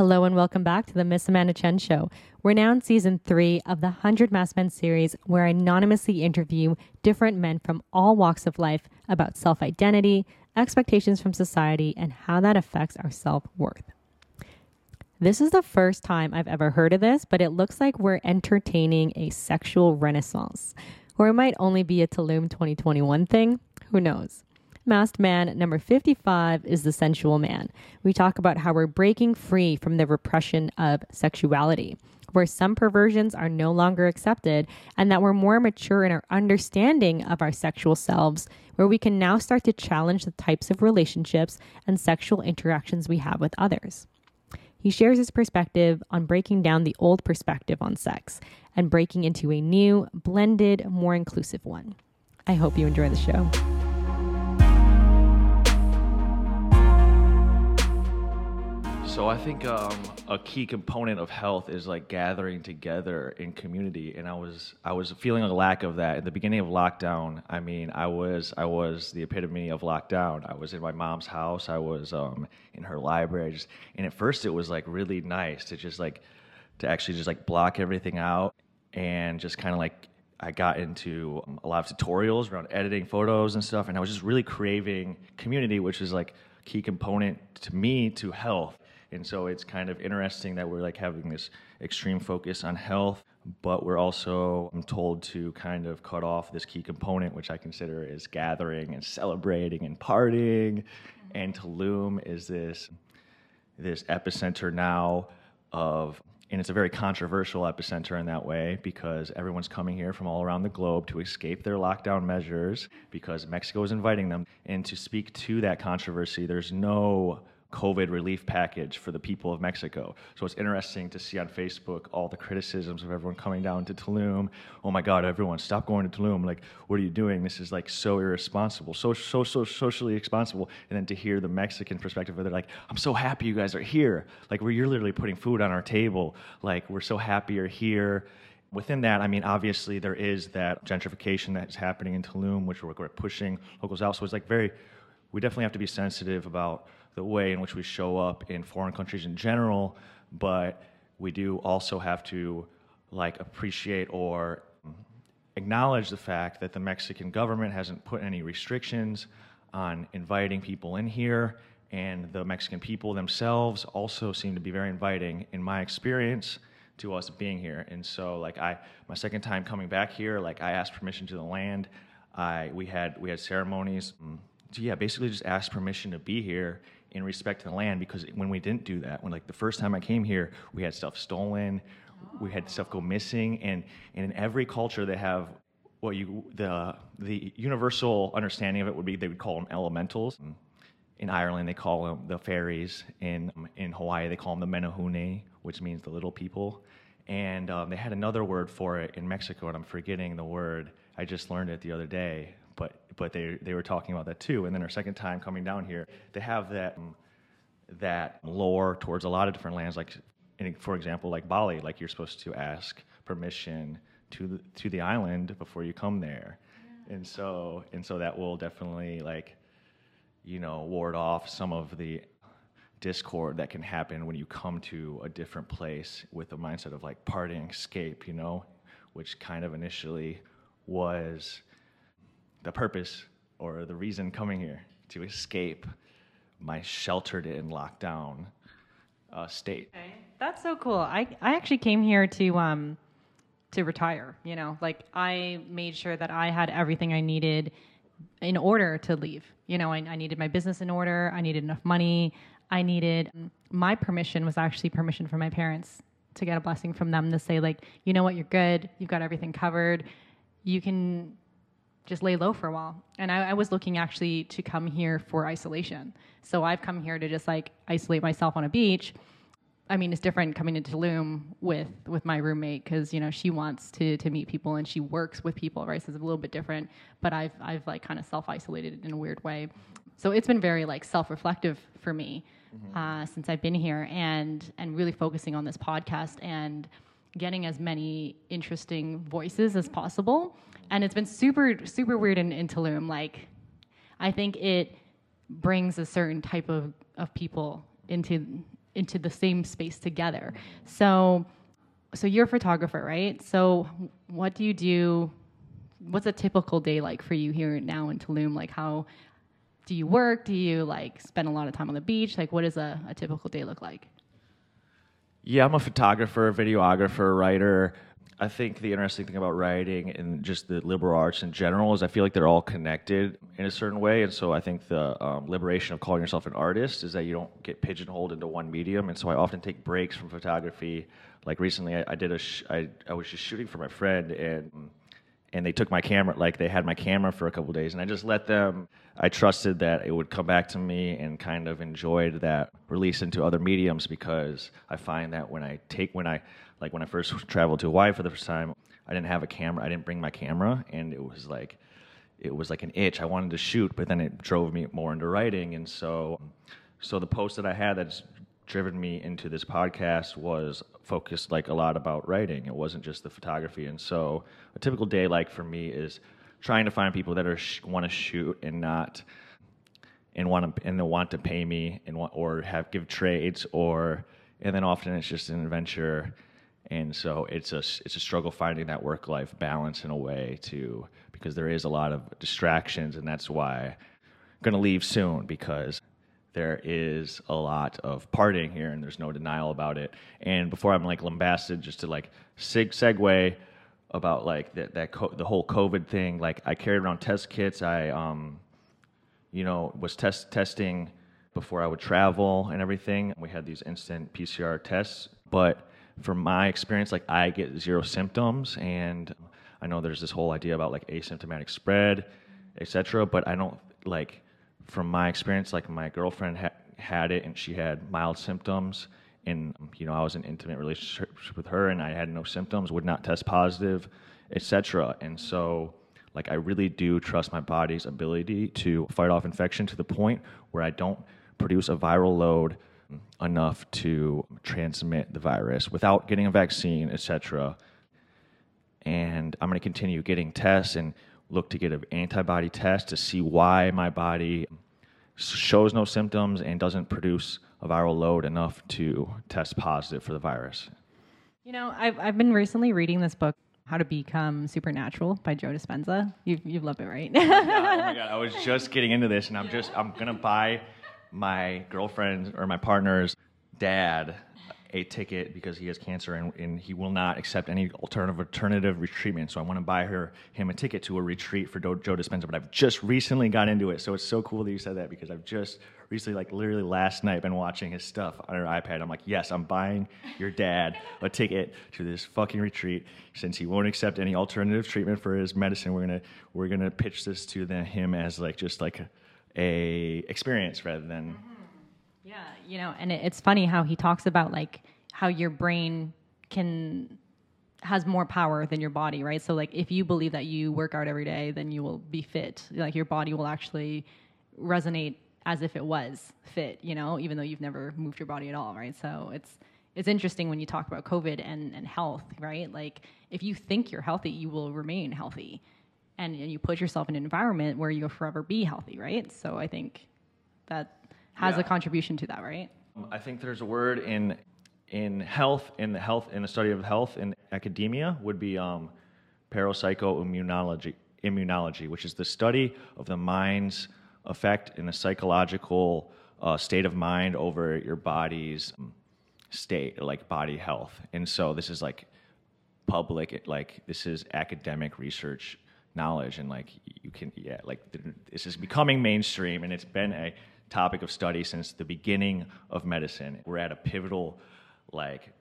Hello and welcome back to the Miss Amanda Chen Show. We're now in season three of the 100 Masked Men series, where I anonymously interview different men from all walks of life about self identity, expectations from society, and how that affects our self worth. This is the first time I've ever heard of this, but it looks like we're entertaining a sexual renaissance. Or it might only be a Tulum 2021 thing. Who knows? Masked Man number 55 is The Sensual Man. We talk about how we're breaking free from the repression of sexuality, where some perversions are no longer accepted, and that we're more mature in our understanding of our sexual selves, where we can now start to challenge the types of relationships and sexual interactions we have with others. He shares his perspective on breaking down the old perspective on sex and breaking into a new, blended, more inclusive one. I hope you enjoy the show. So I think um, a key component of health is like gathering together in community, and I was I was feeling a lack of that at the beginning of lockdown. I mean, I was I was the epitome of lockdown. I was in my mom's house. I was um, in her library, just, and at first it was like really nice to just like to actually just like block everything out and just kind of like I got into um, a lot of tutorials around editing photos and stuff, and I was just really craving community, which is like key component to me to health. And so it's kind of interesting that we're like having this extreme focus on health, but we're also I'm told to kind of cut off this key component, which I consider is gathering and celebrating and partying. And Tulum is this this epicenter now of and it's a very controversial epicenter in that way because everyone's coming here from all around the globe to escape their lockdown measures because Mexico is inviting them. And to speak to that controversy, there's no COVID relief package for the people of Mexico. So it's interesting to see on Facebook all the criticisms of everyone coming down to Tulum. Oh my God, everyone, stop going to Tulum. Like, what are you doing? This is like so irresponsible, so, so, so socially responsible. And then to hear the Mexican perspective where they're like, I'm so happy you guys are here. Like, where you're literally putting food on our table. Like, we're so happy you're here within that, I mean, obviously there is that gentrification that's happening in Tulum, which we're, we're pushing locals out. So it's like very, we definitely have to be sensitive about the way in which we show up in foreign countries in general, but we do also have to like appreciate or acknowledge the fact that the Mexican government hasn't put any restrictions on inviting people in here and the Mexican people themselves also seem to be very inviting in my experience to us being here. And so like I my second time coming back here, like I asked permission to the land. I we had we had ceremonies. Mm, so yeah, basically just asked permission to be here in respect to the land because when we didn't do that, when like the first time I came here, we had stuff stolen, we had stuff go missing, and, and in every culture they have what you the the universal understanding of it would be they would call them elementals. In Ireland, they call them the fairies. In in Hawaii, they call them the menehune, which means the little people. And um, they had another word for it in Mexico, and I'm forgetting the word. I just learned it the other day but but they they were talking about that too. And then our second time coming down here, they have that um, that lore towards a lot of different lands, like for example, like Bali, like you're supposed to ask permission to the, to the island before you come there, yeah. and so and so that will definitely like you know ward off some of the discord that can happen when you come to a different place with a mindset of like partying escape, you know, which kind of initially was the purpose or the reason coming here to escape my sheltered in lockdown uh, state. Okay. That's so cool. I, I actually came here to um to retire, you know. Like I made sure that I had everything I needed in order to leave. You know, I, I needed my business in order, I needed enough money, I needed my permission was actually permission from my parents to get a blessing from them to say like, you know what, you're good, you've got everything covered. You can just lay low for a while. And I, I, was looking actually to come here for isolation. So I've come here to just like isolate myself on a beach. I mean, it's different coming into Tulum with with my roommate because you know she wants to to meet people and she works with people, right? So it's a little bit different. But I've I've like kind of self isolated in a weird way. So it's been very like self reflective for me mm-hmm. uh, since I've been here and and really focusing on this podcast and getting as many interesting voices as possible. And it's been super, super weird in, in Tulum. Like, I think it brings a certain type of, of people into into the same space together. So, so you're a photographer, right? So, what do you do? What's a typical day like for you here now in Tulum? Like, how do you work? Do you like spend a lot of time on the beach? Like, what does a, a typical day look like? Yeah, I'm a photographer, videographer, writer. I think the interesting thing about writing and just the liberal arts in general is I feel like they're all connected in a certain way. And so I think the um, liberation of calling yourself an artist is that you don't get pigeonholed into one medium. And so I often take breaks from photography. Like recently, I, I did a sh- I, I was just shooting for my friend and and they took my camera like they had my camera for a couple days and i just let them i trusted that it would come back to me and kind of enjoyed that release into other mediums because i find that when i take when i like when i first traveled to hawaii for the first time i didn't have a camera i didn't bring my camera and it was like it was like an itch. I wanted to shoot but then it drove me more into writing and so so the post that i had that's driven me into this podcast was focused like a lot about writing. It wasn't just the photography. And so a typical day like for me is trying to find people that are sh- want to shoot and not and want to and they want to pay me and want or have give trades or and then often it's just an adventure and so it's a it's a struggle finding that work life balance in a way to because there is a lot of distractions and that's why I'm going to leave soon because there is a lot of partying here, and there's no denial about it. And before I'm like lambasted, just to like sig- segue about like that that co- the whole COVID thing, like I carried around test kits. I um, you know, was test testing before I would travel and everything. We had these instant PCR tests, but from my experience, like I get zero symptoms, and I know there's this whole idea about like asymptomatic spread, etc. But I don't like from my experience, like my girlfriend ha- had it and she had mild symptoms, and you know I was in intimate relationship with her and I had no symptoms, would not test positive, etc. And so, like I really do trust my body's ability to fight off infection to the point where I don't produce a viral load enough to transmit the virus without getting a vaccine, etc. And I'm going to continue getting tests and look to get an antibody test to see why my body shows no symptoms and doesn't produce a viral load enough to test positive for the virus. You know, I've, I've been recently reading this book, How to Become Supernatural by Joe Dispenza. You've, you've loved it, right? oh, my God, oh my God. I was just getting into this and I'm just, I'm to buy my girlfriend or my partner's dad a ticket because he has cancer and, and he will not accept any alternative alternative treatment. So I want to buy her him a ticket to a retreat for Joe, Joe Dispenza. But I've just recently got into it, so it's so cool that you said that because I've just recently, like literally last night, been watching his stuff on her iPad. I'm like, yes, I'm buying your dad a ticket to this fucking retreat since he won't accept any alternative treatment for his medicine. We're gonna we're gonna pitch this to the, him as like just like a, a experience rather than yeah, you know, and it, it's funny how he talks about like how your brain can has more power than your body, right? So like if you believe that you work out every day, then you will be fit. Like your body will actually resonate as if it was fit, you know, even though you've never moved your body at all, right? So it's it's interesting when you talk about COVID and, and health, right? Like if you think you're healthy, you will remain healthy. And, and you put yourself in an environment where you'll forever be healthy, right? So I think that has yeah. a contribution to that, right? I think there's a word in in health, in the health, in the study of health in academia would be um, parapsychoimmunology, immunology, which is the study of the mind's effect in the psychological uh, state of mind over your body's state, like body health. And so this is like public, like this is academic research knowledge, and like you can, yeah, like this is becoming mainstream, and it's been a topic of study since the beginning of medicine. We're at a pivotal, like,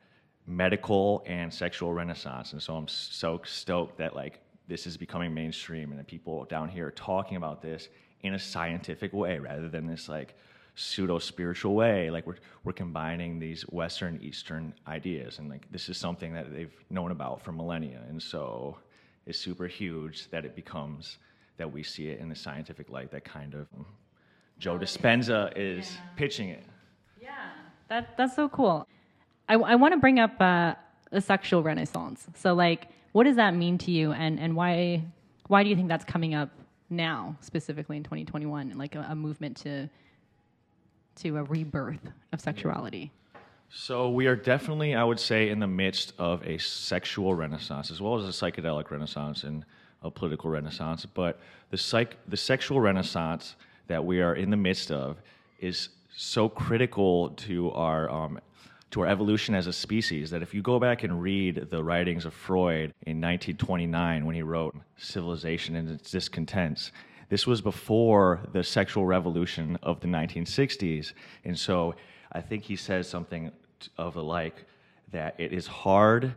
medical and sexual renaissance, and so I'm so stoked that like this is becoming mainstream and that people down here are talking about this in a scientific way rather than this like pseudo spiritual way. Like we're we're combining these Western Eastern ideas, and like this is something that they've known about for millennia, and so it's super huge that it becomes that we see it in the scientific light that kind of Joe Dispenza is yeah. pitching it. Yeah, that that's so cool. I, I want to bring up uh, a sexual renaissance. So, like, what does that mean to you, and and why why do you think that's coming up now, specifically in 2021, like a, a movement to to a rebirth of sexuality? So we are definitely, I would say, in the midst of a sexual renaissance as well as a psychedelic renaissance and a political renaissance. But the psych, the sexual renaissance that we are in the midst of is so critical to our um, to our evolution as a species that if you go back and read the writings of Freud in 1929 when he wrote Civilization and its Discontents, this was before the sexual revolution of the 1960s. And so I think he says something of the like that it is hard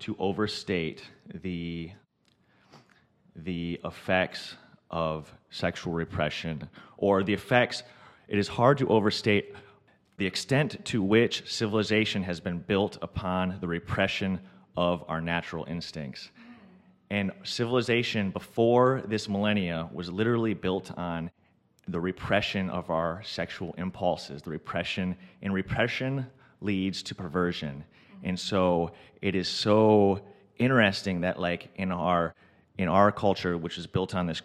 to overstate the the effects of sexual repression or the effects it is hard to overstate the extent to which civilization has been built upon the repression of our natural instincts. And civilization before this millennia was literally built on the repression of our sexual impulses, the repression, and repression leads to perversion. And so it is so interesting that like in our in our culture, which is built on this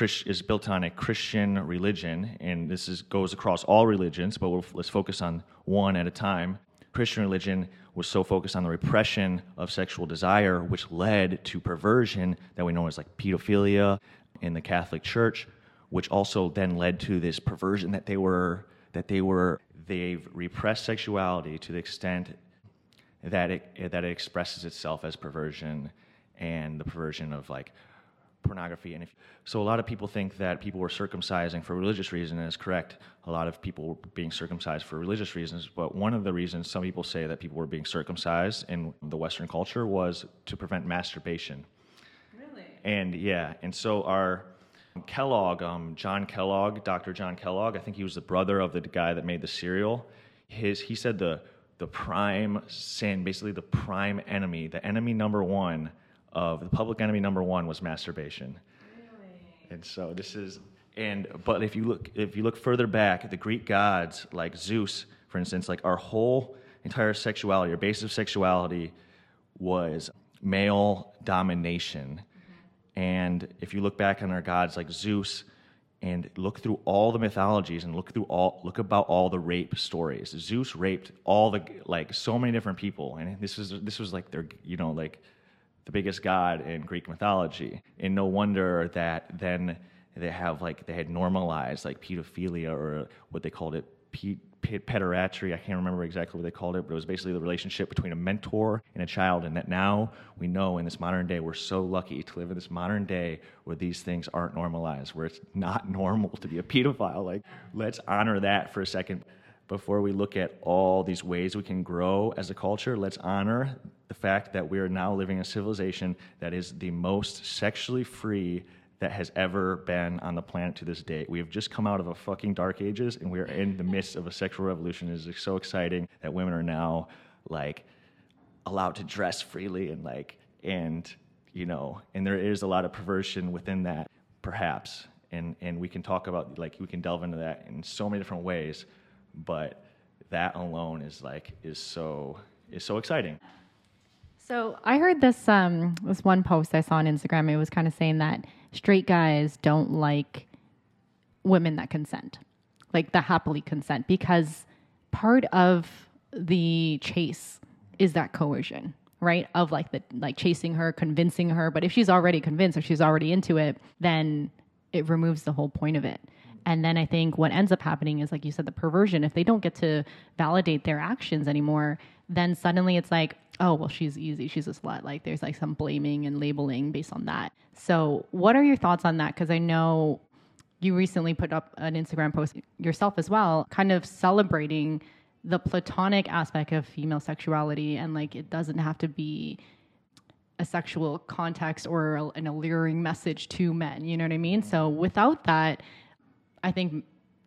Is built on a Christian religion, and this is, goes across all religions, but we'll, let's focus on one at a time. Christian religion was so focused on the repression of sexual desire, which led to perversion that we know as like pedophilia in the Catholic Church, which also then led to this perversion that they were that they were they've repressed sexuality to the extent that it that it expresses itself as perversion and the perversion of like pornography. And if, so a lot of people think that people were circumcising for religious reasons, and it's correct. A lot of people were being circumcised for religious reasons. But one of the reasons some people say that people were being circumcised in the Western culture was to prevent masturbation. Really? And yeah, and so our Kellogg, um, John Kellogg, Dr. John Kellogg, I think he was the brother of the guy that made the cereal. His, he said the the prime sin, basically the prime enemy, the enemy number one of the public enemy number one was masturbation. Really? And so this is and but if you look if you look further back, the Greek gods like Zeus, for instance, like our whole entire sexuality, our base of sexuality was male domination. Mm-hmm. And if you look back on our gods like Zeus and look through all the mythologies and look through all look about all the rape stories. Zeus raped all the like so many different people and this was this was like their you know like the biggest god in Greek mythology. And no wonder that then they have like they had normalized like pedophilia or what they called it pederatry. I can't remember exactly what they called it, but it was basically the relationship between a mentor and a child. And that now we know in this modern day, we're so lucky to live in this modern day where these things aren't normalized, where it's not normal to be a pedophile. Like, let's honor that for a second before we look at all these ways we can grow as a culture, let's honor the fact that we are now living in a civilization that is the most sexually free that has ever been on the planet to this date. We have just come out of a fucking dark ages and we are in the midst of a sexual revolution. It is so exciting that women are now like allowed to dress freely and like and you know, and there is a lot of perversion within that, perhaps. And and we can talk about like we can delve into that in so many different ways but that alone is like is so is so exciting. So I heard this um, this one post I saw on Instagram. It was kind of saying that straight guys don't like women that consent, like the happily consent, because part of the chase is that coercion, right? Of like the like chasing her, convincing her. But if she's already convinced or she's already into it, then it removes the whole point of it. And then I think what ends up happening is, like you said, the perversion. If they don't get to validate their actions anymore, then suddenly it's like, oh, well, she's easy. She's a slut. Like there's like some blaming and labeling based on that. So, what are your thoughts on that? Because I know you recently put up an Instagram post yourself as well, kind of celebrating the platonic aspect of female sexuality. And like it doesn't have to be a sexual context or an alluring message to men. You know what I mean? So, without that, I think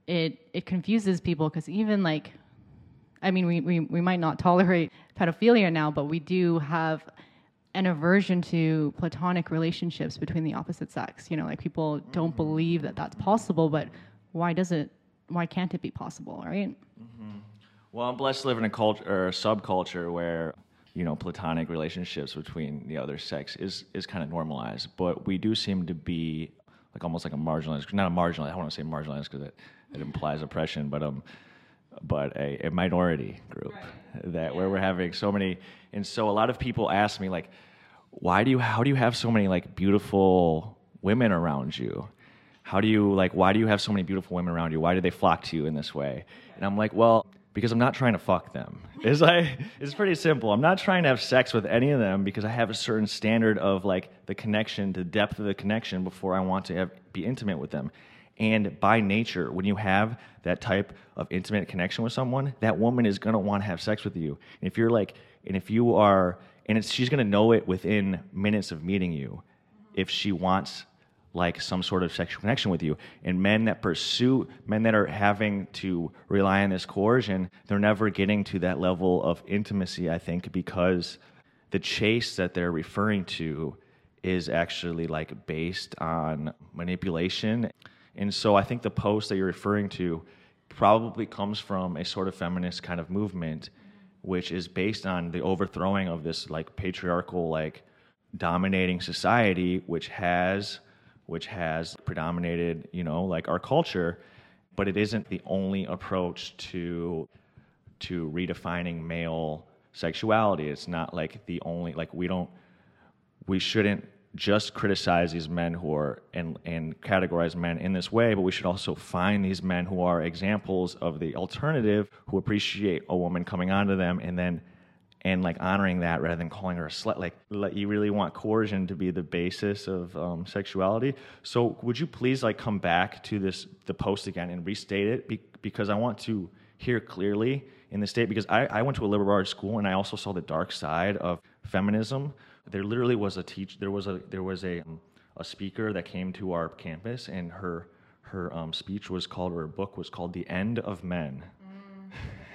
it it confuses people because even like, I mean, we, we we might not tolerate pedophilia now, but we do have an aversion to platonic relationships between the opposite sex. You know, like people don't mm-hmm. believe that that's possible, but why does it? Why can't it be possible? Right? Mm-hmm. Well, I'm blessed to live in a culture or a subculture where you know platonic relationships between the other sex is is kind of normalized, but we do seem to be like almost like a marginalized, not a marginalized. I don't want to say marginalized because it, it implies oppression, but um, but a, a minority group that where we're having so many. And so a lot of people ask me like, why do you how do you have so many like beautiful women around you? How do you like why do you have so many beautiful women around you? Why do they flock to you in this way? And I'm like, well, because I'm not trying to fuck them. It's like it's pretty simple. I'm not trying to have sex with any of them because I have a certain standard of like the connection, the depth of the connection before I want to have, be intimate with them. And by nature, when you have that type of intimate connection with someone, that woman is to want to have sex with you. And if you're like, and if you are, and she's to know it within minutes of meeting you if she wants like some sort of sexual connection with you. And men that pursue, men that are having to rely on this coercion, they're never getting to that level of intimacy, I think, because the chase that they're referring to is actually like based on manipulation. And so I think the post that you're referring to probably comes from a sort of feminist kind of movement, which is based on the overthrowing of this like patriarchal, like dominating society, which has which has predominated, you know, like our culture, but it isn't the only approach to to redefining male sexuality. It's not like the only like we don't we shouldn't just criticize these men who are and and categorize men in this way, but we should also find these men who are examples of the alternative who appreciate a woman coming onto them and then and like honoring that rather than calling her a slut. Like, like you really want coercion to be the basis of um, sexuality. So, would you please like come back to this the post again and restate it Be- because I want to hear clearly in the state because I, I went to a liberal arts school and I also saw the dark side of feminism. There literally was a teach. There was a there was a um, a speaker that came to our campus and her her um, speech was called or her book was called "The End of Men."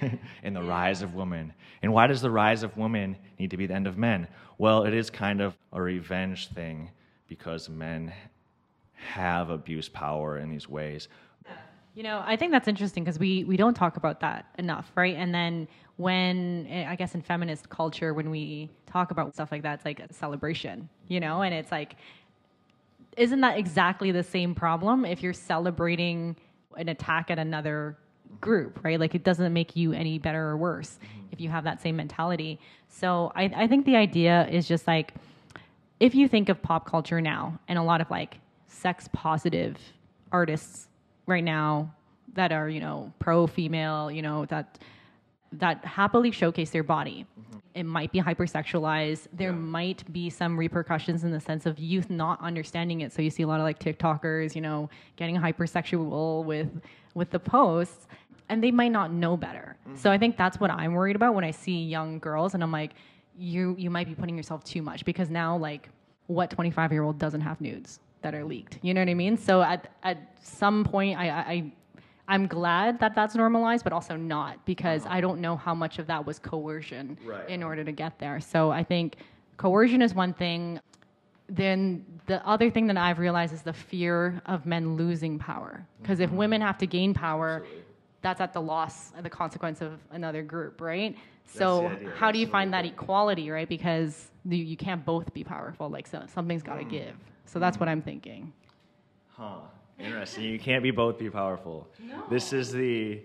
and the rise of women. And why does the rise of women need to be the end of men? Well, it is kind of a revenge thing because men have abused power in these ways. You know, I think that's interesting because we we don't talk about that enough, right? And then when I guess in feminist culture, when we talk about stuff like that, it's like a celebration, you know, and it's like, isn't that exactly the same problem if you're celebrating an attack at another group, right? Like it doesn't make you any better or worse mm-hmm. if you have that same mentality. So I, I think the idea is just like if you think of pop culture now and a lot of like sex positive artists right now that are, you know, pro female, you know, that that happily showcase their body. Mm-hmm. It might be hypersexualized. There yeah. might be some repercussions in the sense of youth not understanding it. So you see a lot of like TikTokers, you know, getting hypersexual with with the posts and they might not know better. Mm-hmm. So I think that's what I'm worried about when I see young girls and I'm like you you might be putting yourself too much because now like what 25 year old doesn't have nudes that are leaked? You know what I mean? So at at some point I I I'm glad that that's normalized, but also not because uh-huh. I don't know how much of that was coercion right. in order to get there. So I think coercion is one thing. Then the other thing that I've realized is the fear of men losing power. Because mm-hmm. if women have to gain power, Absolutely. that's at the loss and the consequence of another group, right? So how do you find that equality, right? Because you, you can't both be powerful. Like so, something's got to mm. give. So that's mm. what I'm thinking. Huh. Interesting. You can't be both be powerful. No. This is the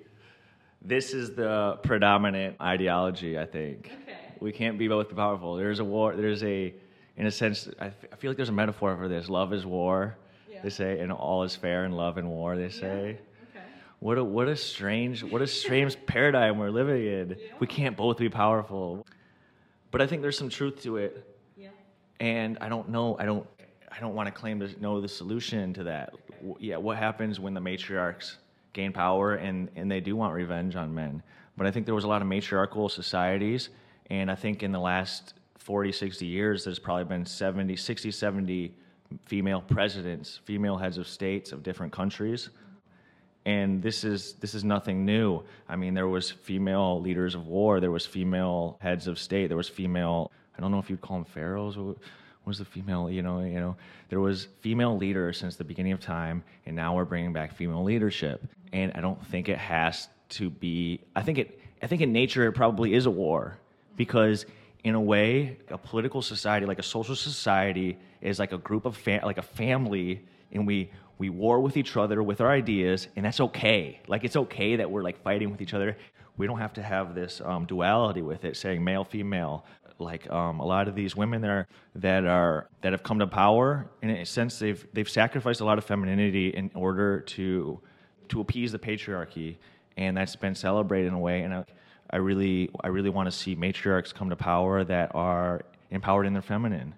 this is the predominant ideology, I think. Okay. We can't be both be powerful. There's a war. There's a, in a sense, I, f- I feel like there's a metaphor for this. Love is war. Yeah. They say, and all is fair in love and war. They say. Yeah. Okay. What a what a strange what a strange paradigm we're living in. Yeah. We can't both be powerful. But I think there's some truth to it. Yeah. And I don't know. I don't. I don't want to claim to know the solution to that yeah, what happens when the matriarchs gain power and, and they do want revenge on men. But I think there was a lot of matriarchal societies, and I think in the last 40, 60 years, there's probably been 70, 60, 70 female presidents, female heads of states of different countries. And this is this is nothing new. I mean, there was female leaders of war, there was female heads of state, there was female I don't know if you'd call them pharaohs was the female you know you know there was female leaders since the beginning of time and now we're bringing back female leadership and i don't think it has to be i think it i think in nature it probably is a war because in a way a political society like a social society is like a group of fam- like a family and we we war with each other with our ideas, and that's okay. Like it's okay that we're like fighting with each other. We don't have to have this um, duality with it, saying male, female. Like um, a lot of these women that are that are that have come to power, in a sense, they've they've sacrificed a lot of femininity in order to to appease the patriarchy, and that's been celebrated in a way. And I, I really I really want to see matriarchs come to power that are empowered in their feminine.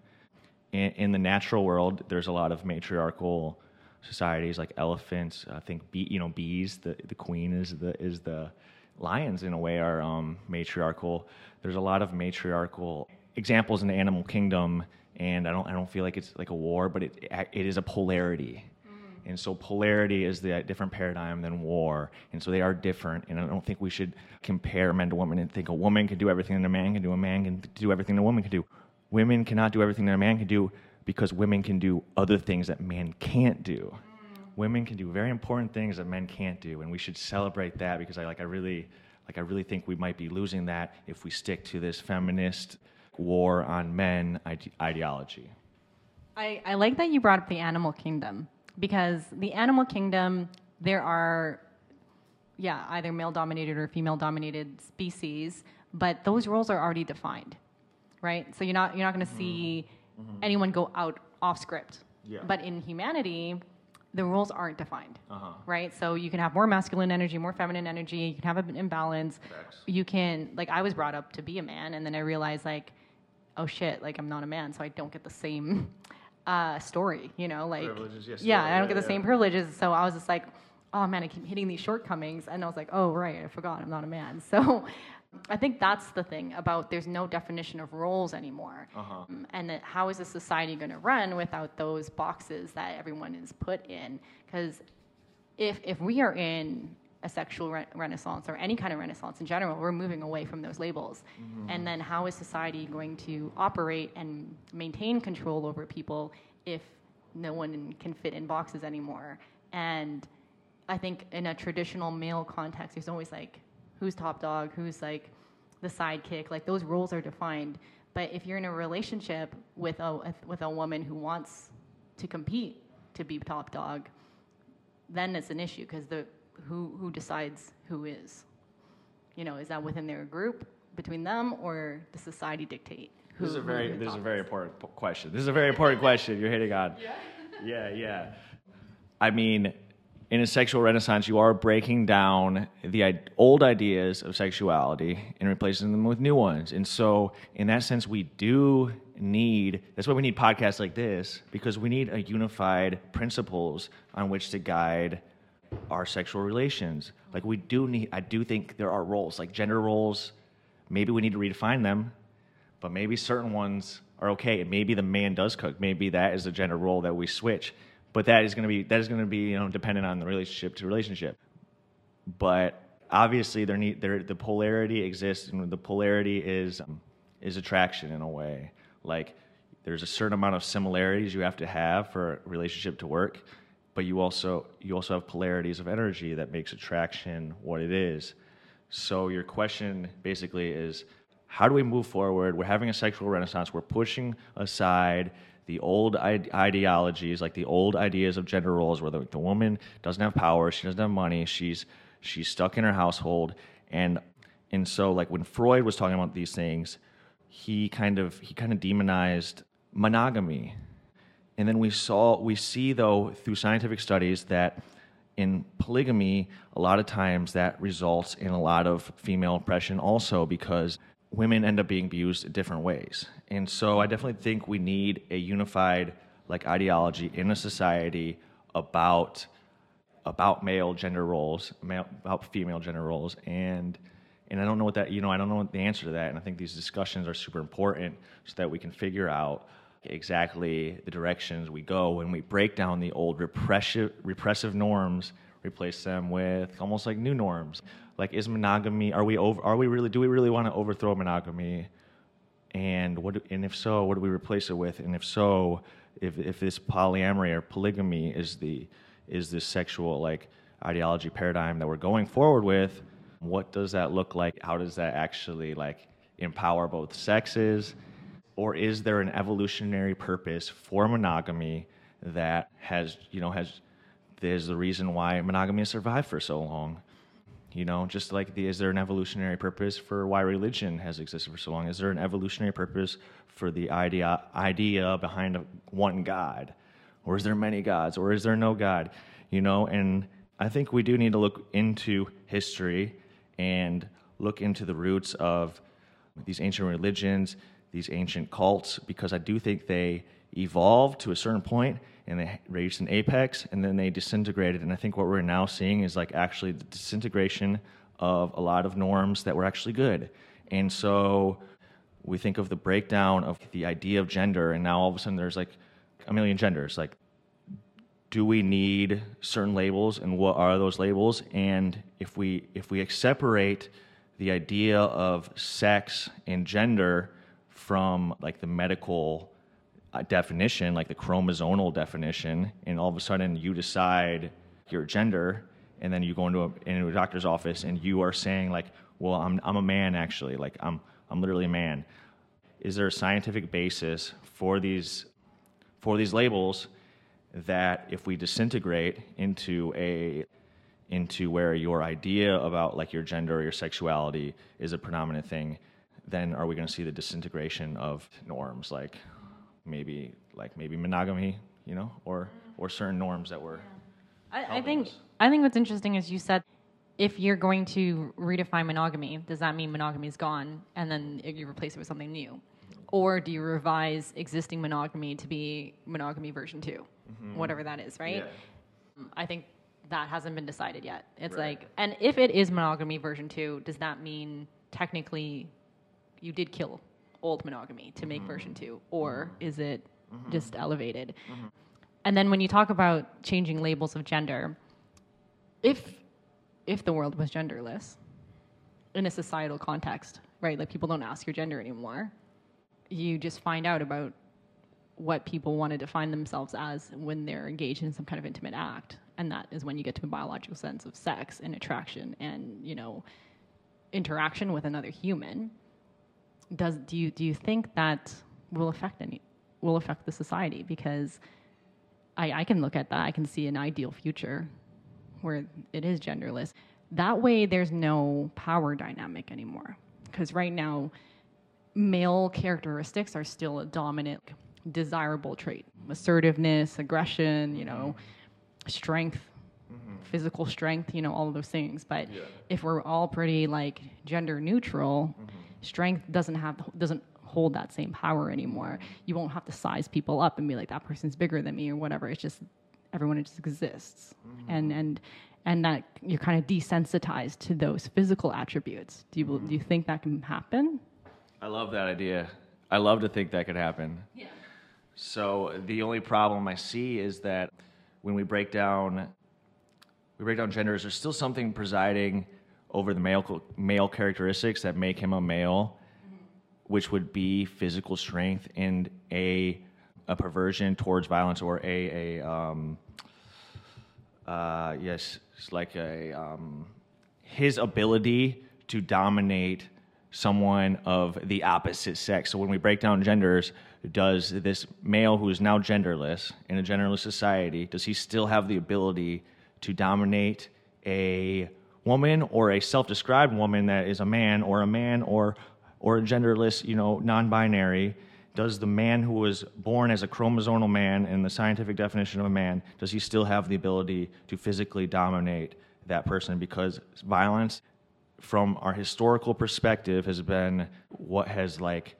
In, in the natural world, there's a lot of matriarchal societies like elephants. I think bee, you know bees. The the queen is the is the lions in a way are um, matriarchal. There's a lot of matriarchal examples in the animal kingdom, and I don't I don't feel like it's like a war, but it it is a polarity. And so polarity is the different paradigm than war. And so they are different. And I don't think we should compare men to women and think a woman can do everything that a man can do, a man can do everything that a woman can do. Women cannot do everything that a man can do because women can do other things that men can't do. Women can do very important things that men can't do, and we should celebrate that because I like I really like I really think we might be losing that if we stick to this feminist war on men ide- ideology. I, I like that you brought up the animal kingdom because the animal kingdom there are yeah either male dominated or female dominated species but those roles are already defined right so you're not you're not going to see mm-hmm. anyone go out off script yeah. but in humanity the rules aren't defined uh-huh. right so you can have more masculine energy more feminine energy you can have an imbalance Facts. you can like i was brought up to be a man and then i realized like oh shit like i'm not a man so i don't get the same uh, story, you know, like yes, yeah, I don't yeah, get the yeah. same privileges. So I was just like, oh man, I keep hitting these shortcomings, and I was like, oh right, I forgot I'm not a man. So I think that's the thing about there's no definition of roles anymore, Uh-huh. Um, and that how is a society going to run without those boxes that everyone is put in? Because if if we are in a sexual re- renaissance or any kind of renaissance in general, we're moving away from those labels. Mm-hmm. And then how is society going to operate and maintain control over people if no one can fit in boxes anymore? And I think in a traditional male context, there's always like who's top dog, who's like the sidekick, like those roles are defined. But if you're in a relationship with a with a woman who wants to compete to be top dog, then it's an issue because the who who decides who is? You know, is that within their group between them, or does society dictate? Who, This is a very this is a very important question. This is a very important question. You're hitting on. Yeah. Yeah, yeah. I mean, in a sexual renaissance, you are breaking down the old ideas of sexuality and replacing them with new ones. And so, in that sense, we do need. That's why we need podcasts like this because we need a unified principles on which to guide our sexual relations. Like we do need. I do think there are roles, like gender roles. Maybe we need to redefine them but maybe certain ones are okay. And maybe the man does cook. Maybe that is the gender role that we switch. But that is going to be that is going to be you know dependent on the relationship to relationship. But obviously, there need there the polarity exists, and the polarity is um, is attraction in a way. Like there's a certain amount of similarities you have to have for a relationship to work, but you also you also have polarities of energy that makes attraction what it is. So your question basically is how do we move forward? We're having a sexual renaissance. We're pushing aside the old ideologies, like the old ideas of gender roles, where the, the woman doesn't have power, she doesn't have money, she's she's stuck in her household, and and so like when Freud was talking about these things, he kind of he kind of demonized monogamy, and then we saw we see though through scientific studies that in polygamy, a lot of times that results in a lot of female oppression also because women end up being abused in different ways. And so I definitely think we need a unified like ideology in a society about about male gender roles, male, about female gender roles, and and I don't know what that you know I don't know what the answer to that, and I think these discussions are super important so that we can figure out exactly the directions we go when we break down the old repressive repressive norms, replace them with almost like new norms. Like is monogamy? Are we over? Are we really? Do we really want to overthrow monogamy? And what? And if so, what do we replace it with? And if so, if if this polyamory or polygamy is the is this sexual like ideology paradigm that we're going forward with, what does that look like? How does that actually like empower both sexes? Or is there an evolutionary purpose for monogamy that has, you know, has there's the reason why monogamy has survived for so long. You know, just like the, is there an evolutionary purpose for why religion has existed for so long? Is there an evolutionary purpose for the idea idea behind one God, or is there many gods, or is there no God? You know, and I think we do need to look into history and look into the roots of these ancient religions, these ancient cults, because I do think they evolved to a certain point and they reached an apex and then they disintegrated. And I think what we're now seeing is like actually the disintegration of a lot of norms that were actually good. And so we think of the breakdown of the idea of gender, and now all of a sudden there's like a million genders. Like, do we need certain labels, and what are those labels? And if we if we separate the idea of sex and gender from like the medical definition, like the chromosomal definition, and all of a sudden you decide your gender, and then you go into a, into a doctor's office and you are saying like, well, I'm I'm a man actually, like I'm I'm literally a man. Is there a scientific basis for these for these labels that if we disintegrate into a into where your idea about like your gender or your sexuality is a predominant thing, then are we going to see the disintegration of norms like maybe like maybe monogamy, you know, or or certain norms that were. I, I think us. I think what's interesting is you said if you're going to redefine monogamy, does that mean monogamy is gone and then you replace it with something new? Or do you revise existing monogamy to be monogamy version 2 mm-hmm. whatever that is, right? Yeah. I think that hasn't been decided yet. It's right. like, and if it is monogamy version two, does that mean technically you did kill old monogamy to make mm-hmm. version two, or mm-hmm. is it mm-hmm. just elevated? Mm-hmm. And then when you talk about changing labels of gender, if if the world was genderless in a societal context, right? Like people don't ask your gender anymore. You just find out about what people want to define themselves as when they're engaged in some kind of intimate act. And that is when you get to a biological sense of sex and attraction and, you know, interaction with another human does do you do you think that will affect any will affect the society? Because I, I can look at that I can see an ideal future where it is genderless. That way there's no power dynamic anymore. Because right now male characteristics are still a dominant desirable trait. Assertiveness aggression you know strength mm-hmm. physical strength you know all of those things. But yeah. if we're all pretty like gender neutral mm-hmm strength doesn't have doesn't hold that same power anymore. You won't have to size people up and be like that person's bigger than me or whatever. It's just everyone just exists, mm-hmm. and and and that you're kind of desensitized to those physical attributes. Do you mm-hmm. do you think that can happen? I love that idea. I love to think that could happen. Yeah. So the only problem I see is that when we break down we break down genders, there's still something presiding over the male male characteristics that make him a male, which would be physical strength and a a perversion towards violence or a a um, uh, yes, it's like a um, his ability to dominate someone of the opposite sex. So when we break down genders, does this male who is now genderless in a genderless society, does he still have the ability to dominate a woman or a self-described woman that is a man or a man or or a genderless, you know, non-binary, does the man who was born as a chromosomal man in the scientific definition of a man, does he still have the ability to physically dominate that person? Because violence, from our historical perspective, has been what has like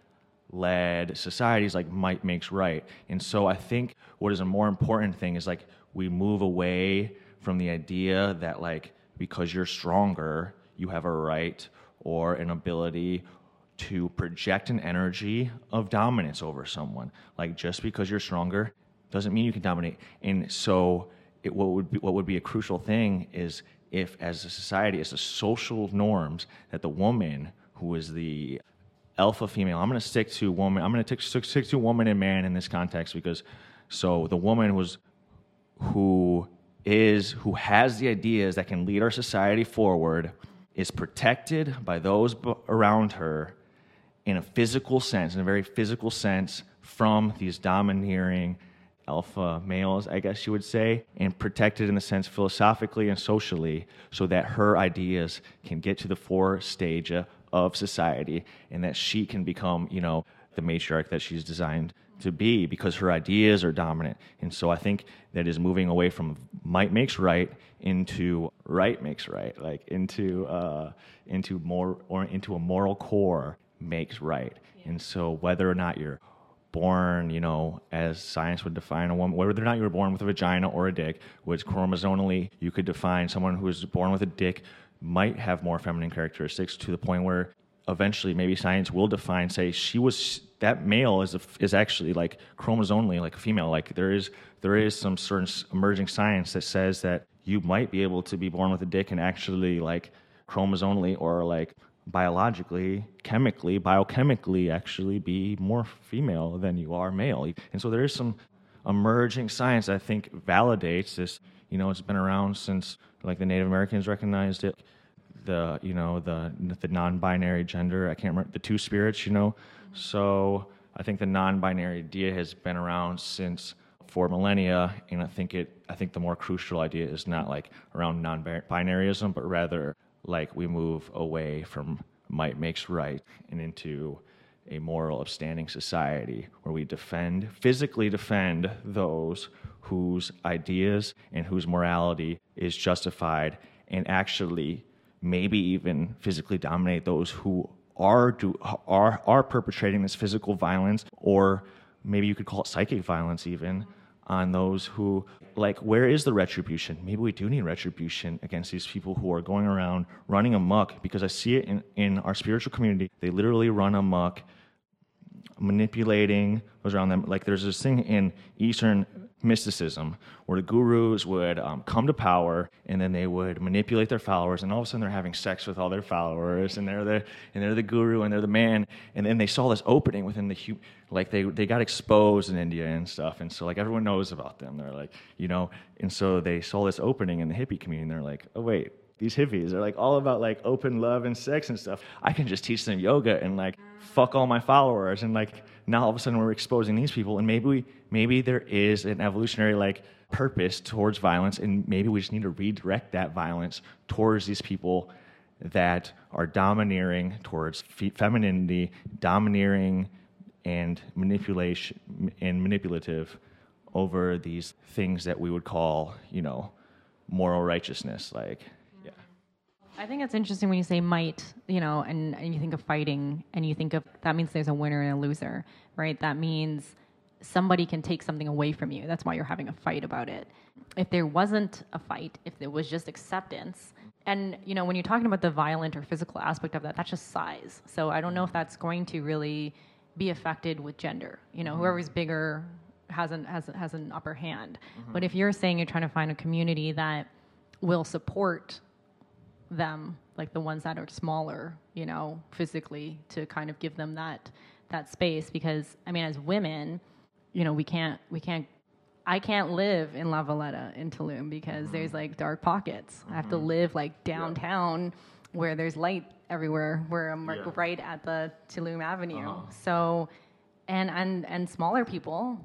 led societies like might makes right. And so I think what is a more important thing is like we move away from the idea that like because you're stronger, you have a right or an ability to project an energy of dominance over someone. Like just because you're stronger doesn't mean you can dominate. And so, it, what would be, what would be a crucial thing is if, as a society, as the social norms, that the woman who is the alpha female, I'm going to stick to woman. I'm going to stick, stick to woman and man in this context because so the woman was who is who has the ideas that can lead our society forward is protected by those around her in a physical sense, in a very physical sense, from these domineering alpha males, I guess you would say, and protected in the sense philosophically and socially, so that her ideas can get to the fore stage of society, and that she can become, you know, the matriarch that she's designed to be because her ideas are dominant. And so I think that is moving away from might makes right into right makes right, like into uh, into more or into a moral core makes right. Yeah. And so whether or not you're born, you know, as science would define a woman, whether or not you were born with a vagina or a dick, which chromosomally you could define someone who is born with a dick might have more feminine characteristics to the point where eventually maybe science will define say she was that male is a, is actually like chromosomally like a female. Like there is there is some certain emerging science that says that you might be able to be born with a dick and actually like chromosomally or like biologically chemically biochemically actually be more female than you are male. And so there is some emerging science i think validates this. You know it's been around since like the native americans recognized it the you know the the non-binary gender. I can't remember the two spirits. You know, mm-hmm. so I think the non-binary idea has been around since for millennia, and I think it. I think the more crucial idea is not like around non-binaryism, but rather like we move away from might makes right and into a moral upstanding society where we defend physically defend those whose ideas and whose morality is justified and actually maybe even physically dominate those who are do, are are perpetrating this physical violence or maybe you could call it psychic violence even on those who like where is the retribution? Maybe we do need retribution against these people who are going around running amok because i see it in, in our spiritual community. They literally run amok manipulating those around them like there's this thing in eastern mysticism, where the gurus would um, come to power and then they would manipulate their followers, and all of a sudden they're having sex with all their followers, and they're the and they're the guru and they're the man, and then they saw this opening within the like they they got exposed in India and stuff, and so like everyone knows about them. They're like you know, and so they saw this opening in the hippie community, and they're like, oh wait, these hippies are like all about like open love and sex and stuff. I can just teach them yoga and like fuck all my followers. And like now all of a sudden we're exposing these people and maybe we maybe there is an evolutionary like purpose towards violence and maybe we just need to redirect that violence towards these people that are domineering towards femininity, domineering and manipulation and manipulative over these things that we would call, you know, moral righteousness like I think it's interesting when you say might, you know, and, and you think of fighting and you think of that means there's a winner and a loser, right? That means somebody can take something away from you. That's why you're having a fight about it. If there wasn't a fight, if there was just acceptance, and you know, when you're talking about the violent or physical aspect of that, that's just size. So I don't know if that's going to really be affected with gender. You know, whoever's bigger has an has, has an upper hand. Mm-hmm. But if you're saying you're trying to find a community that will support them, like the ones that are smaller, you know, physically, to kind of give them that that space. Because I mean, as women, you know, we can't we can't. I can't live in La Veleta in Tulum because mm-hmm. there's like dark pockets. Mm-hmm. I have to mm-hmm. live like downtown yeah. where there's light everywhere, where I'm yeah. right at the Tulum Avenue. Uh-huh. So, and and and smaller people,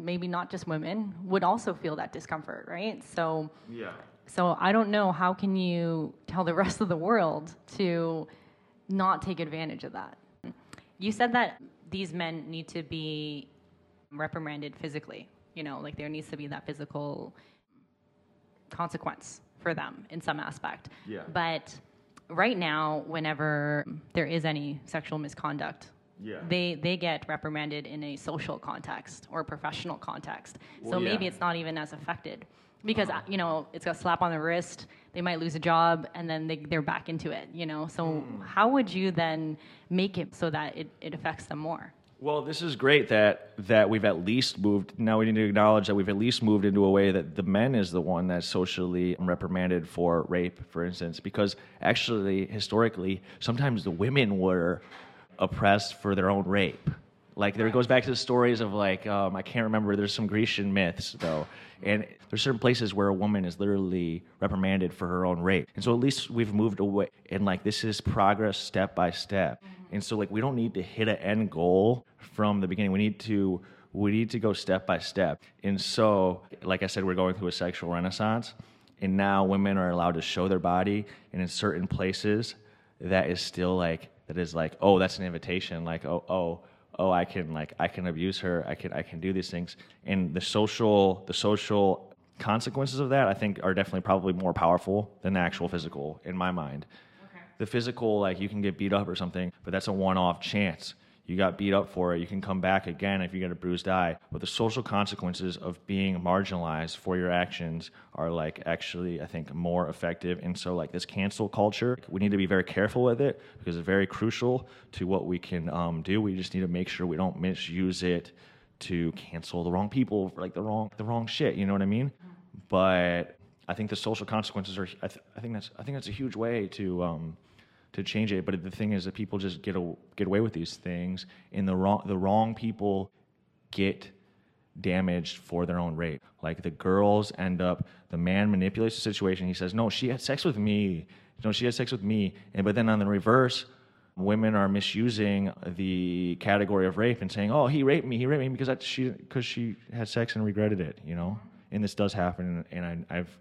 maybe not just women, would also feel that discomfort, right? So, yeah so I don't know how can you tell the rest of the world to not take advantage of that. You said that these men need to be reprimanded physically. You know, like there needs to be that physical consequence for them in some aspect. Yeah. But right now, whenever there is any sexual misconduct, yeah. they they get reprimanded in a social context or professional context. Well, so yeah. maybe it's not even as affected because uh-huh. you know it's a slap on the wrist they might lose a job and then they, they're back into it you know so mm. how would you then make it so that it, it affects them more well this is great that that we've at least moved now we need to acknowledge that we've at least moved into a way that the men is the one that's socially reprimanded for rape for instance because actually historically sometimes the women were oppressed for their own rape like there goes back to the stories of like um, I can't remember. There's some Grecian myths though, and there's certain places where a woman is literally reprimanded for her own rape. And so at least we've moved away, and like this is progress step by step. Mm-hmm. And so like we don't need to hit an end goal from the beginning. We need to we need to go step by step. And so, like I said, we're going through a sexual renaissance, and now women are allowed to show their body, and in certain places, that is still like that is like, oh, that's an invitation. Like, oh, oh, oh, I can like I can abuse her. I can I can do these things. And the social the social consequences of that, I think, are definitely probably more powerful than the actual physical in my mind. Okay. The physical, like you can get beat up or something, but that's a one-off chance you got beat up for it. You can come back again if you get a bruised eye. But the social consequences of being marginalized for your actions are like actually, I think, more effective. And so, like this cancel culture, we need to be very careful with it because it's very crucial to what we can um, do. We just need to make sure we don't misuse it to cancel the wrong people for like the wrong the wrong shit. You know what I mean? But I think the social consequences are. I, th- I think that's. I think that's a huge way to. Um, to change it. But the thing is that people just get a, get away with these things, and the wrong the wrong people get damaged for their own rape. Like the girls end up, the man manipulates the situation. He says, "No, she had sex with me. No, she had sex with me." And but then on the reverse, women are misusing the category of rape and saying, "Oh, he raped me. He raped me because she because she had sex and regretted it." You know, and this does happen, and I, I've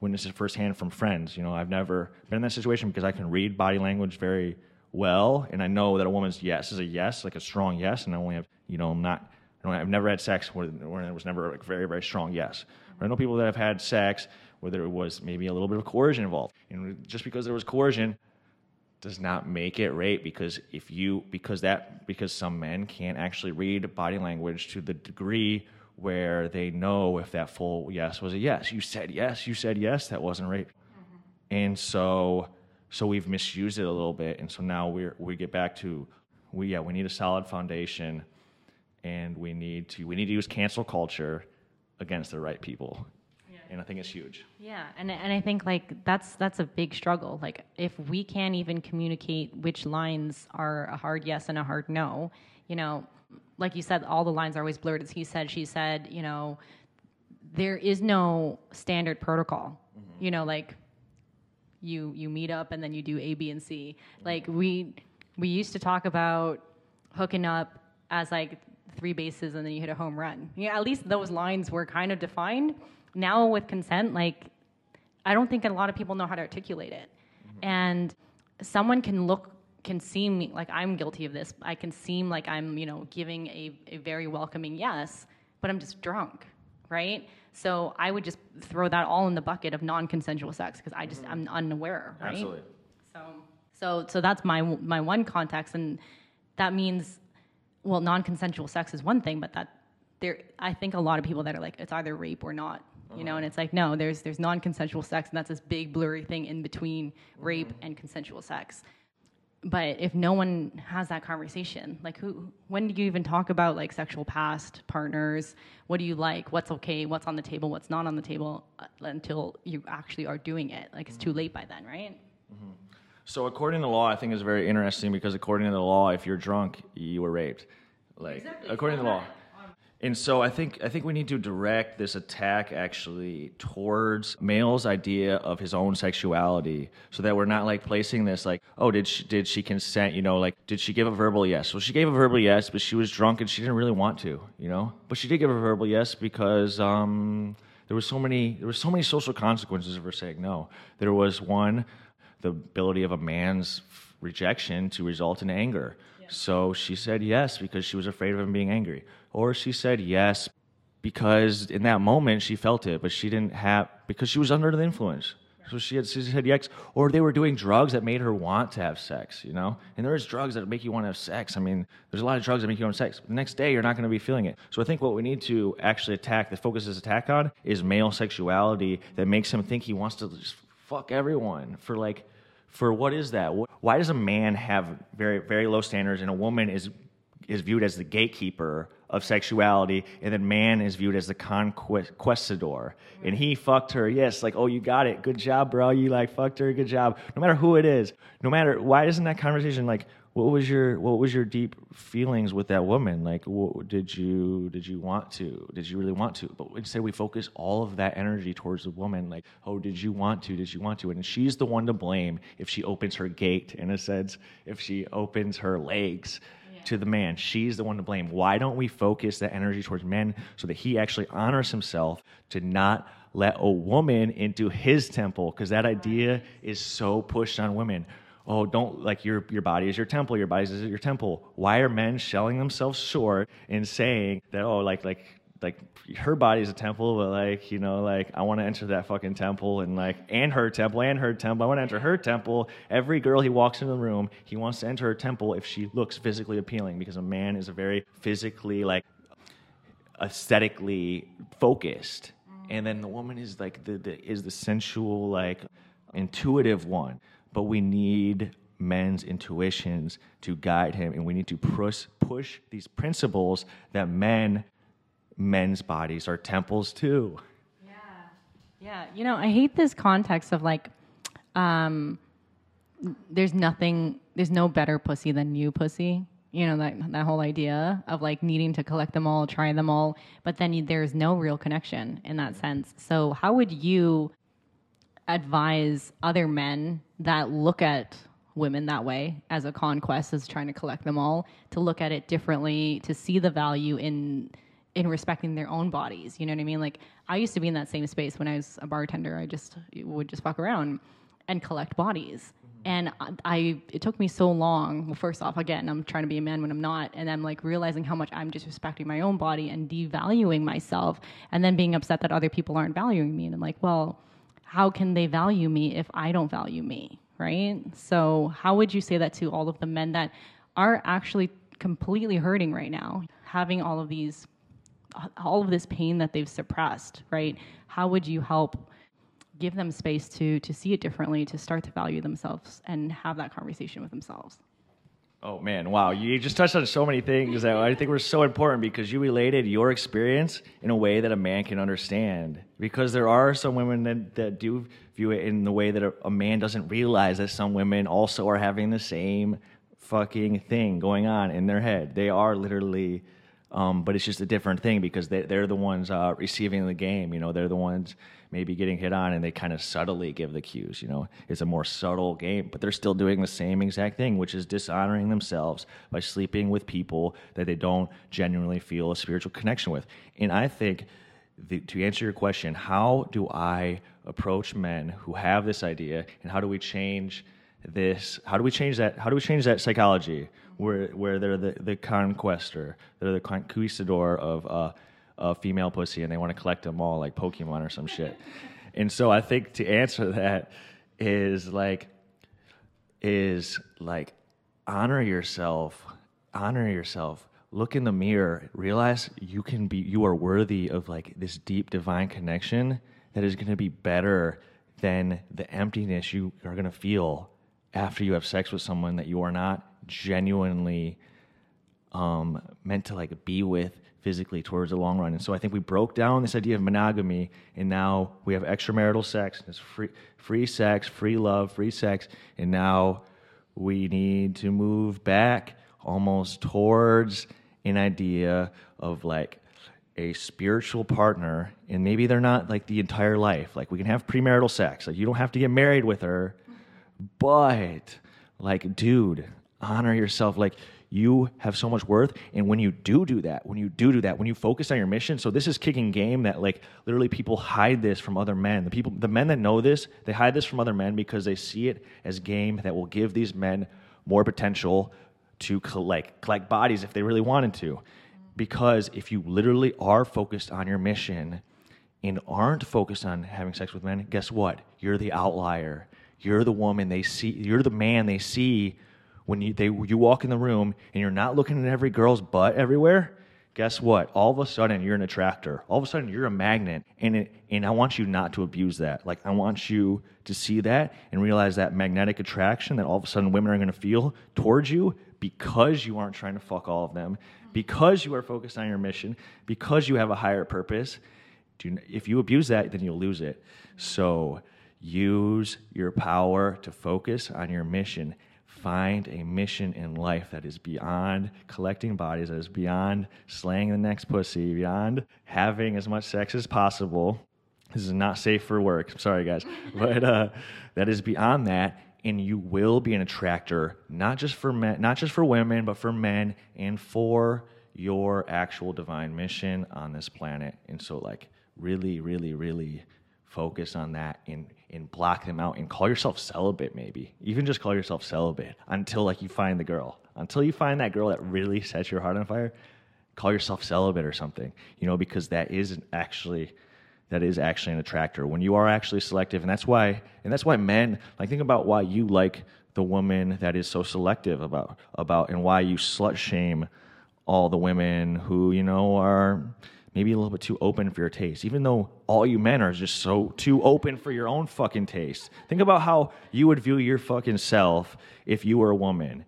witnessed it firsthand from friends. You know, I've never been in that situation because I can read body language very well, and I know that a woman's yes is a yes, like a strong yes, and I only have, you know, I'm not, I have never had sex where, where there was never a very, very strong yes. But I know people that have had sex where there was maybe a little bit of coercion involved. And just because there was coercion does not make it rape because if you, because that, because some men can't actually read body language to the degree where they know if that full yes was a yes. You said yes, you said yes, that wasn't rape. Mm-hmm. And so so we've misused it a little bit and so now we we get back to we yeah, we need a solid foundation and we need to we need to use cancel culture against the right people. Yeah. And I think it's huge. Yeah, and and I think like that's that's a big struggle. Like if we can't even communicate which lines are a hard yes and a hard no, you know, like you said, all the lines are always blurred. It's he said, she said, you know, there is no standard protocol. Mm-hmm. You know, like you you meet up and then you do A, B, and C. Mm-hmm. Like we we used to talk about hooking up as like three bases and then you hit a home run. Yeah, at least those lines were kind of defined. Now with consent, like I don't think a lot of people know how to articulate it. Mm-hmm. And someone can look can seem like I'm guilty of this. I can seem like I'm, you know, giving a, a very welcoming yes, but I'm just drunk, right? So I would just throw that all in the bucket of non-consensual sex because I just mm-hmm. I'm unaware, right? Absolutely. So so so that's my my one context, and that means, well, non-consensual sex is one thing, but that there I think a lot of people that are like it's either rape or not you know and uh-huh. it's like no there's there's non-consensual sex and that's this big blurry thing in between rape mm-hmm. and consensual sex but if no one has that conversation like who when do you even talk about like sexual past partners? What do you like? What's okay? What's on the table? What's not on the table uh, until you actually are doing it? Like it's too late by then right? Mm-hmm. so according to the law i think is very interesting because according to the law if you're drunk you were raped. Like exactly. according to the law and so I think I think we need to direct this attack actually towards male's idea of his own sexuality, so that we're not like placing this like, oh, did she did she consent? You know, like did she give a verbal yes? Well, she gave a verbal yes, but she was drunk and she didn't really want to. You know, but she did give a verbal yes because um, there was so many there were so many social consequences of her saying no. There was one, the ability of a man's rejection to result in anger. So she said yes because she was afraid of him being angry. Or she said yes because in that moment she felt it, but she didn't have, because she was under the influence. So she, had, she said yes. Or they were doing drugs that made her want to have sex, you know? And there is drugs that make you want to have sex. I mean, there's a lot of drugs that make you want to have sex. The next day, you're not going to be feeling it. So I think what we need to actually attack, the focus is attack on, is male sexuality that makes him think he wants to just fuck everyone for like for what is that? Why does a man have very very low standards and a woman is is viewed as the gatekeeper of sexuality, and then man is viewed as the conquistador. And he fucked her. Yes, like, oh, you got it. Good job, bro. You like fucked her. Good job. No matter who it is, no matter why isn't that conversation like, what was your what was your deep feelings with that woman like what, did you did you want to did you really want to but instead we focus all of that energy towards the woman like oh did you want to did you want to and she's the one to blame if she opens her gate in a sense if she opens her legs to the man. She's the one to blame. Why don't we focus that energy towards men so that he actually honors himself to not let a woman into his temple? Because that idea is so pushed on women. Oh, don't like your your body is your temple. Your body is your temple. Why are men selling themselves short and saying that? Oh, like like like her body is a temple, but like you know, like I want to enter that fucking temple and like and her temple and her temple. I want to enter her temple. Every girl he walks into the room, he wants to enter her temple if she looks physically appealing because a man is a very physically like aesthetically focused, mm-hmm. and then the woman is like the, the is the sensual like intuitive one. But we need men's intuitions to guide him and we need to push push these principles that men men's bodies are temples too. Yeah. Yeah. You know, I hate this context of like, um, there's nothing, there's no better pussy than you pussy. You know, that, that whole idea of like needing to collect them all, try them all, but then you, there's no real connection in that sense. So, how would you advise other men that look at women that way as a conquest, as trying to collect them all, to look at it differently, to see the value in in respecting their own bodies. You know what I mean? Like I used to be in that same space when I was a bartender. I just would just fuck around and collect bodies. Mm-hmm. And I, it took me so long. Well, first off, again, I'm trying to be a man when I'm not, and I'm like realizing how much I'm disrespecting my own body and devaluing myself, and then being upset that other people aren't valuing me. And I'm like, well, how can they value me if I don't value me, right? So, how would you say that to all of the men that are actually completely hurting right now, having all of these all of this pain that they've suppressed, right? How would you help give them space to to see it differently, to start to value themselves and have that conversation with themselves? Oh man, wow. You just touched on so many things that I think were so important because you related your experience in a way that a man can understand. Because there are some women that, that do view it in the way that a, a man doesn't realize that some women also are having the same fucking thing going on in their head. They are literally um, but it's just a different thing because they, they're the ones uh, receiving the game. You know, they're the ones maybe getting hit on, and they kind of subtly give the cues. You know, it's a more subtle game, but they're still doing the same exact thing, which is dishonoring themselves by sleeping with people that they don't genuinely feel a spiritual connection with. And I think the, to answer your question, how do I approach men who have this idea, and how do we change this? How do we change that? How do we change that psychology? where where they're the, the conquestor, they're the conquistador of uh, a female pussy, and they want to collect them all like Pokemon or some shit. and so I think to answer that is like is like honor yourself, honor yourself. Look in the mirror, realize you can be you are worthy of like this deep divine connection that is going to be better than the emptiness you are going to feel after you have sex with someone that you are not genuinely um, meant to like be with physically towards the long run. And so I think we broke down this idea of monogamy, and now we have extramarital sex. It's free, free sex, free love, free sex, and now we need to move back almost towards an idea of like a spiritual partner and maybe they're not like the entire life like we can have premarital sex like you don't have to get married with her but like dude honor yourself like you have so much worth. And when you do do that when you do do that when you focus on your mission so this is kicking game that like literally people hide this from other men. The people the men that know this they hide this from other men because they see it as game that will give these men more potential to collect collect bodies if they really wanted to. Because if you literally are focused on your mission and aren't focused on having sex with men guess what? You're the outlier. You're the woman they see you're the man they see when you, they, you walk in the room and you're not looking at every girl's butt everywhere, guess what? All of a sudden, you're an attractor. All of a sudden, you're a magnet. And, it, and I want you not to abuse that. Like, I want you to see that and realize that magnetic attraction that all of a sudden women are going to feel towards you because you aren't trying to fuck all of them, because you are focused on your mission, because you have a higher purpose. Do, if you abuse that, then you'll lose it. So, use your power to focus on your mission find a mission in life that is beyond collecting bodies, that is beyond slaying the next pussy, beyond having as much sex as possible. This is not safe for work. I'm sorry, guys. But uh, that is beyond that. and you will be an attractor not just for men not just for women but for men and for your actual divine mission on this planet and so like really really really focus on that and and block them out and call yourself celibate maybe. Even just call yourself celibate until like you find the girl. Until you find that girl that really sets your heart on fire call yourself celibate or something you know because that is actually that is actually an attractor. When you are actually selective and that's why and that's why men like think about why you like the woman that is so selective about about and why you slut shame all the women who you know are maybe a little bit too open for your taste even though all you men are just so too open for your own fucking taste think about how you would view your fucking self if you were a woman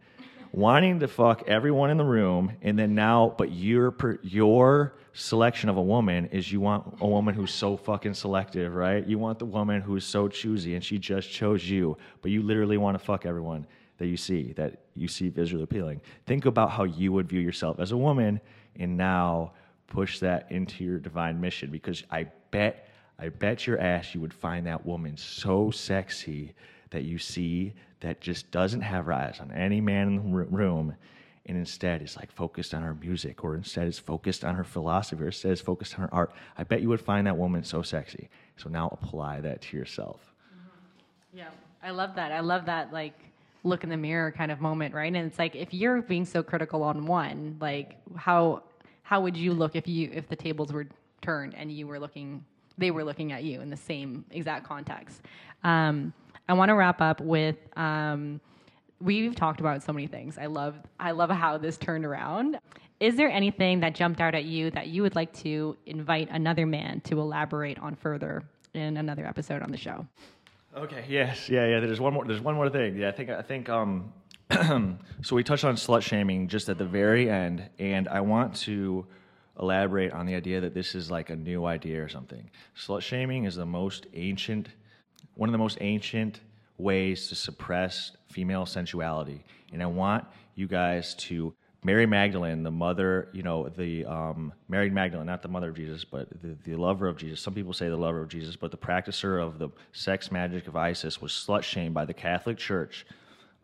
wanting to fuck everyone in the room, and then now, but your your selection of a woman is you want a woman who's so fucking selective, right? You want the woman who's so choosy, and she just chose you, but you literally want to fuck everyone that you see that you see visually appealing. Think about how you would view yourself as a woman, and now push that into your divine mission because I bet I bet your ass you would find that woman so sexy that you see that just doesn't have her eyes on any man in the room and instead is like focused on her music or instead is focused on her philosophy or instead is focused on her art. I bet you would find that woman so sexy. So now apply that to yourself. Mm-hmm. yeah. I love that. I love that like look in the mirror kind of moment right? And it's like if you're being so critical on one like how how would you look if you if the tables were turned and you were looking they were looking at you in the same exact context um, I want to wrap up with. Um, we've talked about so many things. I love I love how this turned around. Is there anything that jumped out at you that you would like to invite another man to elaborate on further in another episode on the show? Okay. Yes. Yeah. Yeah. There's one more. There's one more thing. Yeah. I think. I think. Um. so we touched on slut shaming just at the very end, and I want to elaborate on the idea that this is like a new idea or something. Slut shaming is the most ancient one of the most ancient ways to suppress female sensuality. And I want you guys to Mary Magdalene, the mother, you know, the um, Mary Magdalene, not the mother of Jesus, but the, the lover of Jesus. Some people say the lover of Jesus, but the practicer of the sex magic of Isis was slut shamed by the Catholic Church,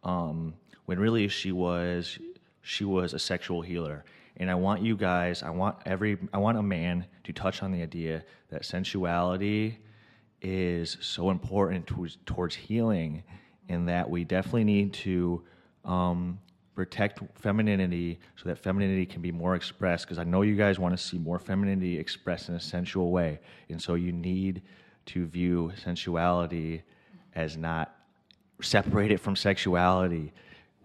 um, when really she was she was a sexual healer. And I want you guys, I want every, I want a man to touch on the idea that sensuality is so important towards, towards healing, and that we definitely need to um, protect femininity so that femininity can be more expressed. Because I know you guys want to see more femininity expressed in a sensual way, and so you need to view sensuality as not separated from sexuality.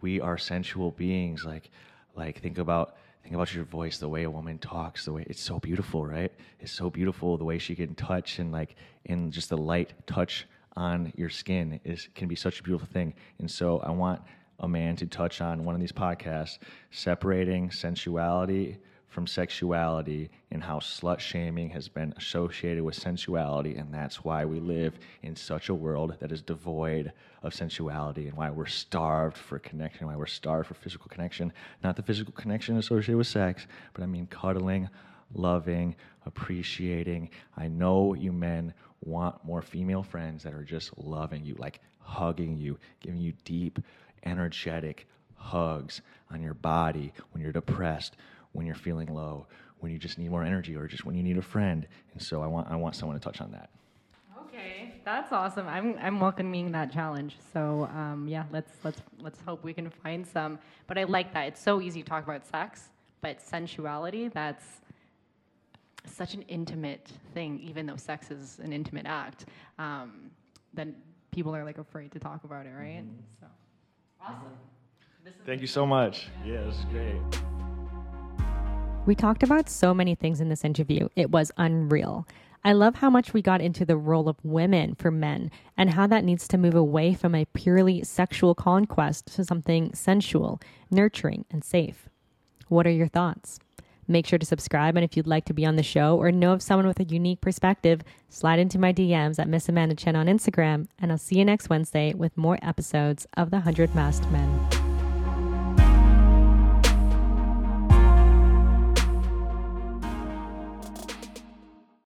We are sensual beings. Like, like think about Think about your voice, the way a woman talks, the way it's so beautiful, right? It's so beautiful the way she can touch and like in just the light touch on your skin is can be such a beautiful thing. And so I want a man to touch on one of these podcasts, separating sensuality from sexuality and how slut shaming has been associated with sensuality. And that's why we live in such a world that is devoid of sensuality and why we're starved for connection, why we're starved for physical connection. Not the physical connection associated with sex, but I mean cuddling, loving, appreciating. I know you men want more female friends that are just loving you, like hugging you, giving you deep, energetic hugs on your body when you're depressed when you're feeling low, when you just need more energy, or just when you need a friend. And so I want I want someone to touch on that. Okay, that's awesome. I'm I'm welcoming that challenge. So um, yeah, let's let's let's hope we can find some. But I like that. It's so easy to talk about sex, but sensuality that's such an intimate thing. Even though sex is an intimate act, um, then people are like afraid to talk about it, right? Mm-hmm. So awesome. Thank you so much. Yeah, this is great. We talked about so many things in this interview. It was unreal. I love how much we got into the role of women for men and how that needs to move away from a purely sexual conquest to something sensual, nurturing, and safe. What are your thoughts? Make sure to subscribe, and if you'd like to be on the show or know of someone with a unique perspective, slide into my DMs at Miss Amanda Chen on Instagram, and I'll see you next Wednesday with more episodes of The Hundred Masked Men.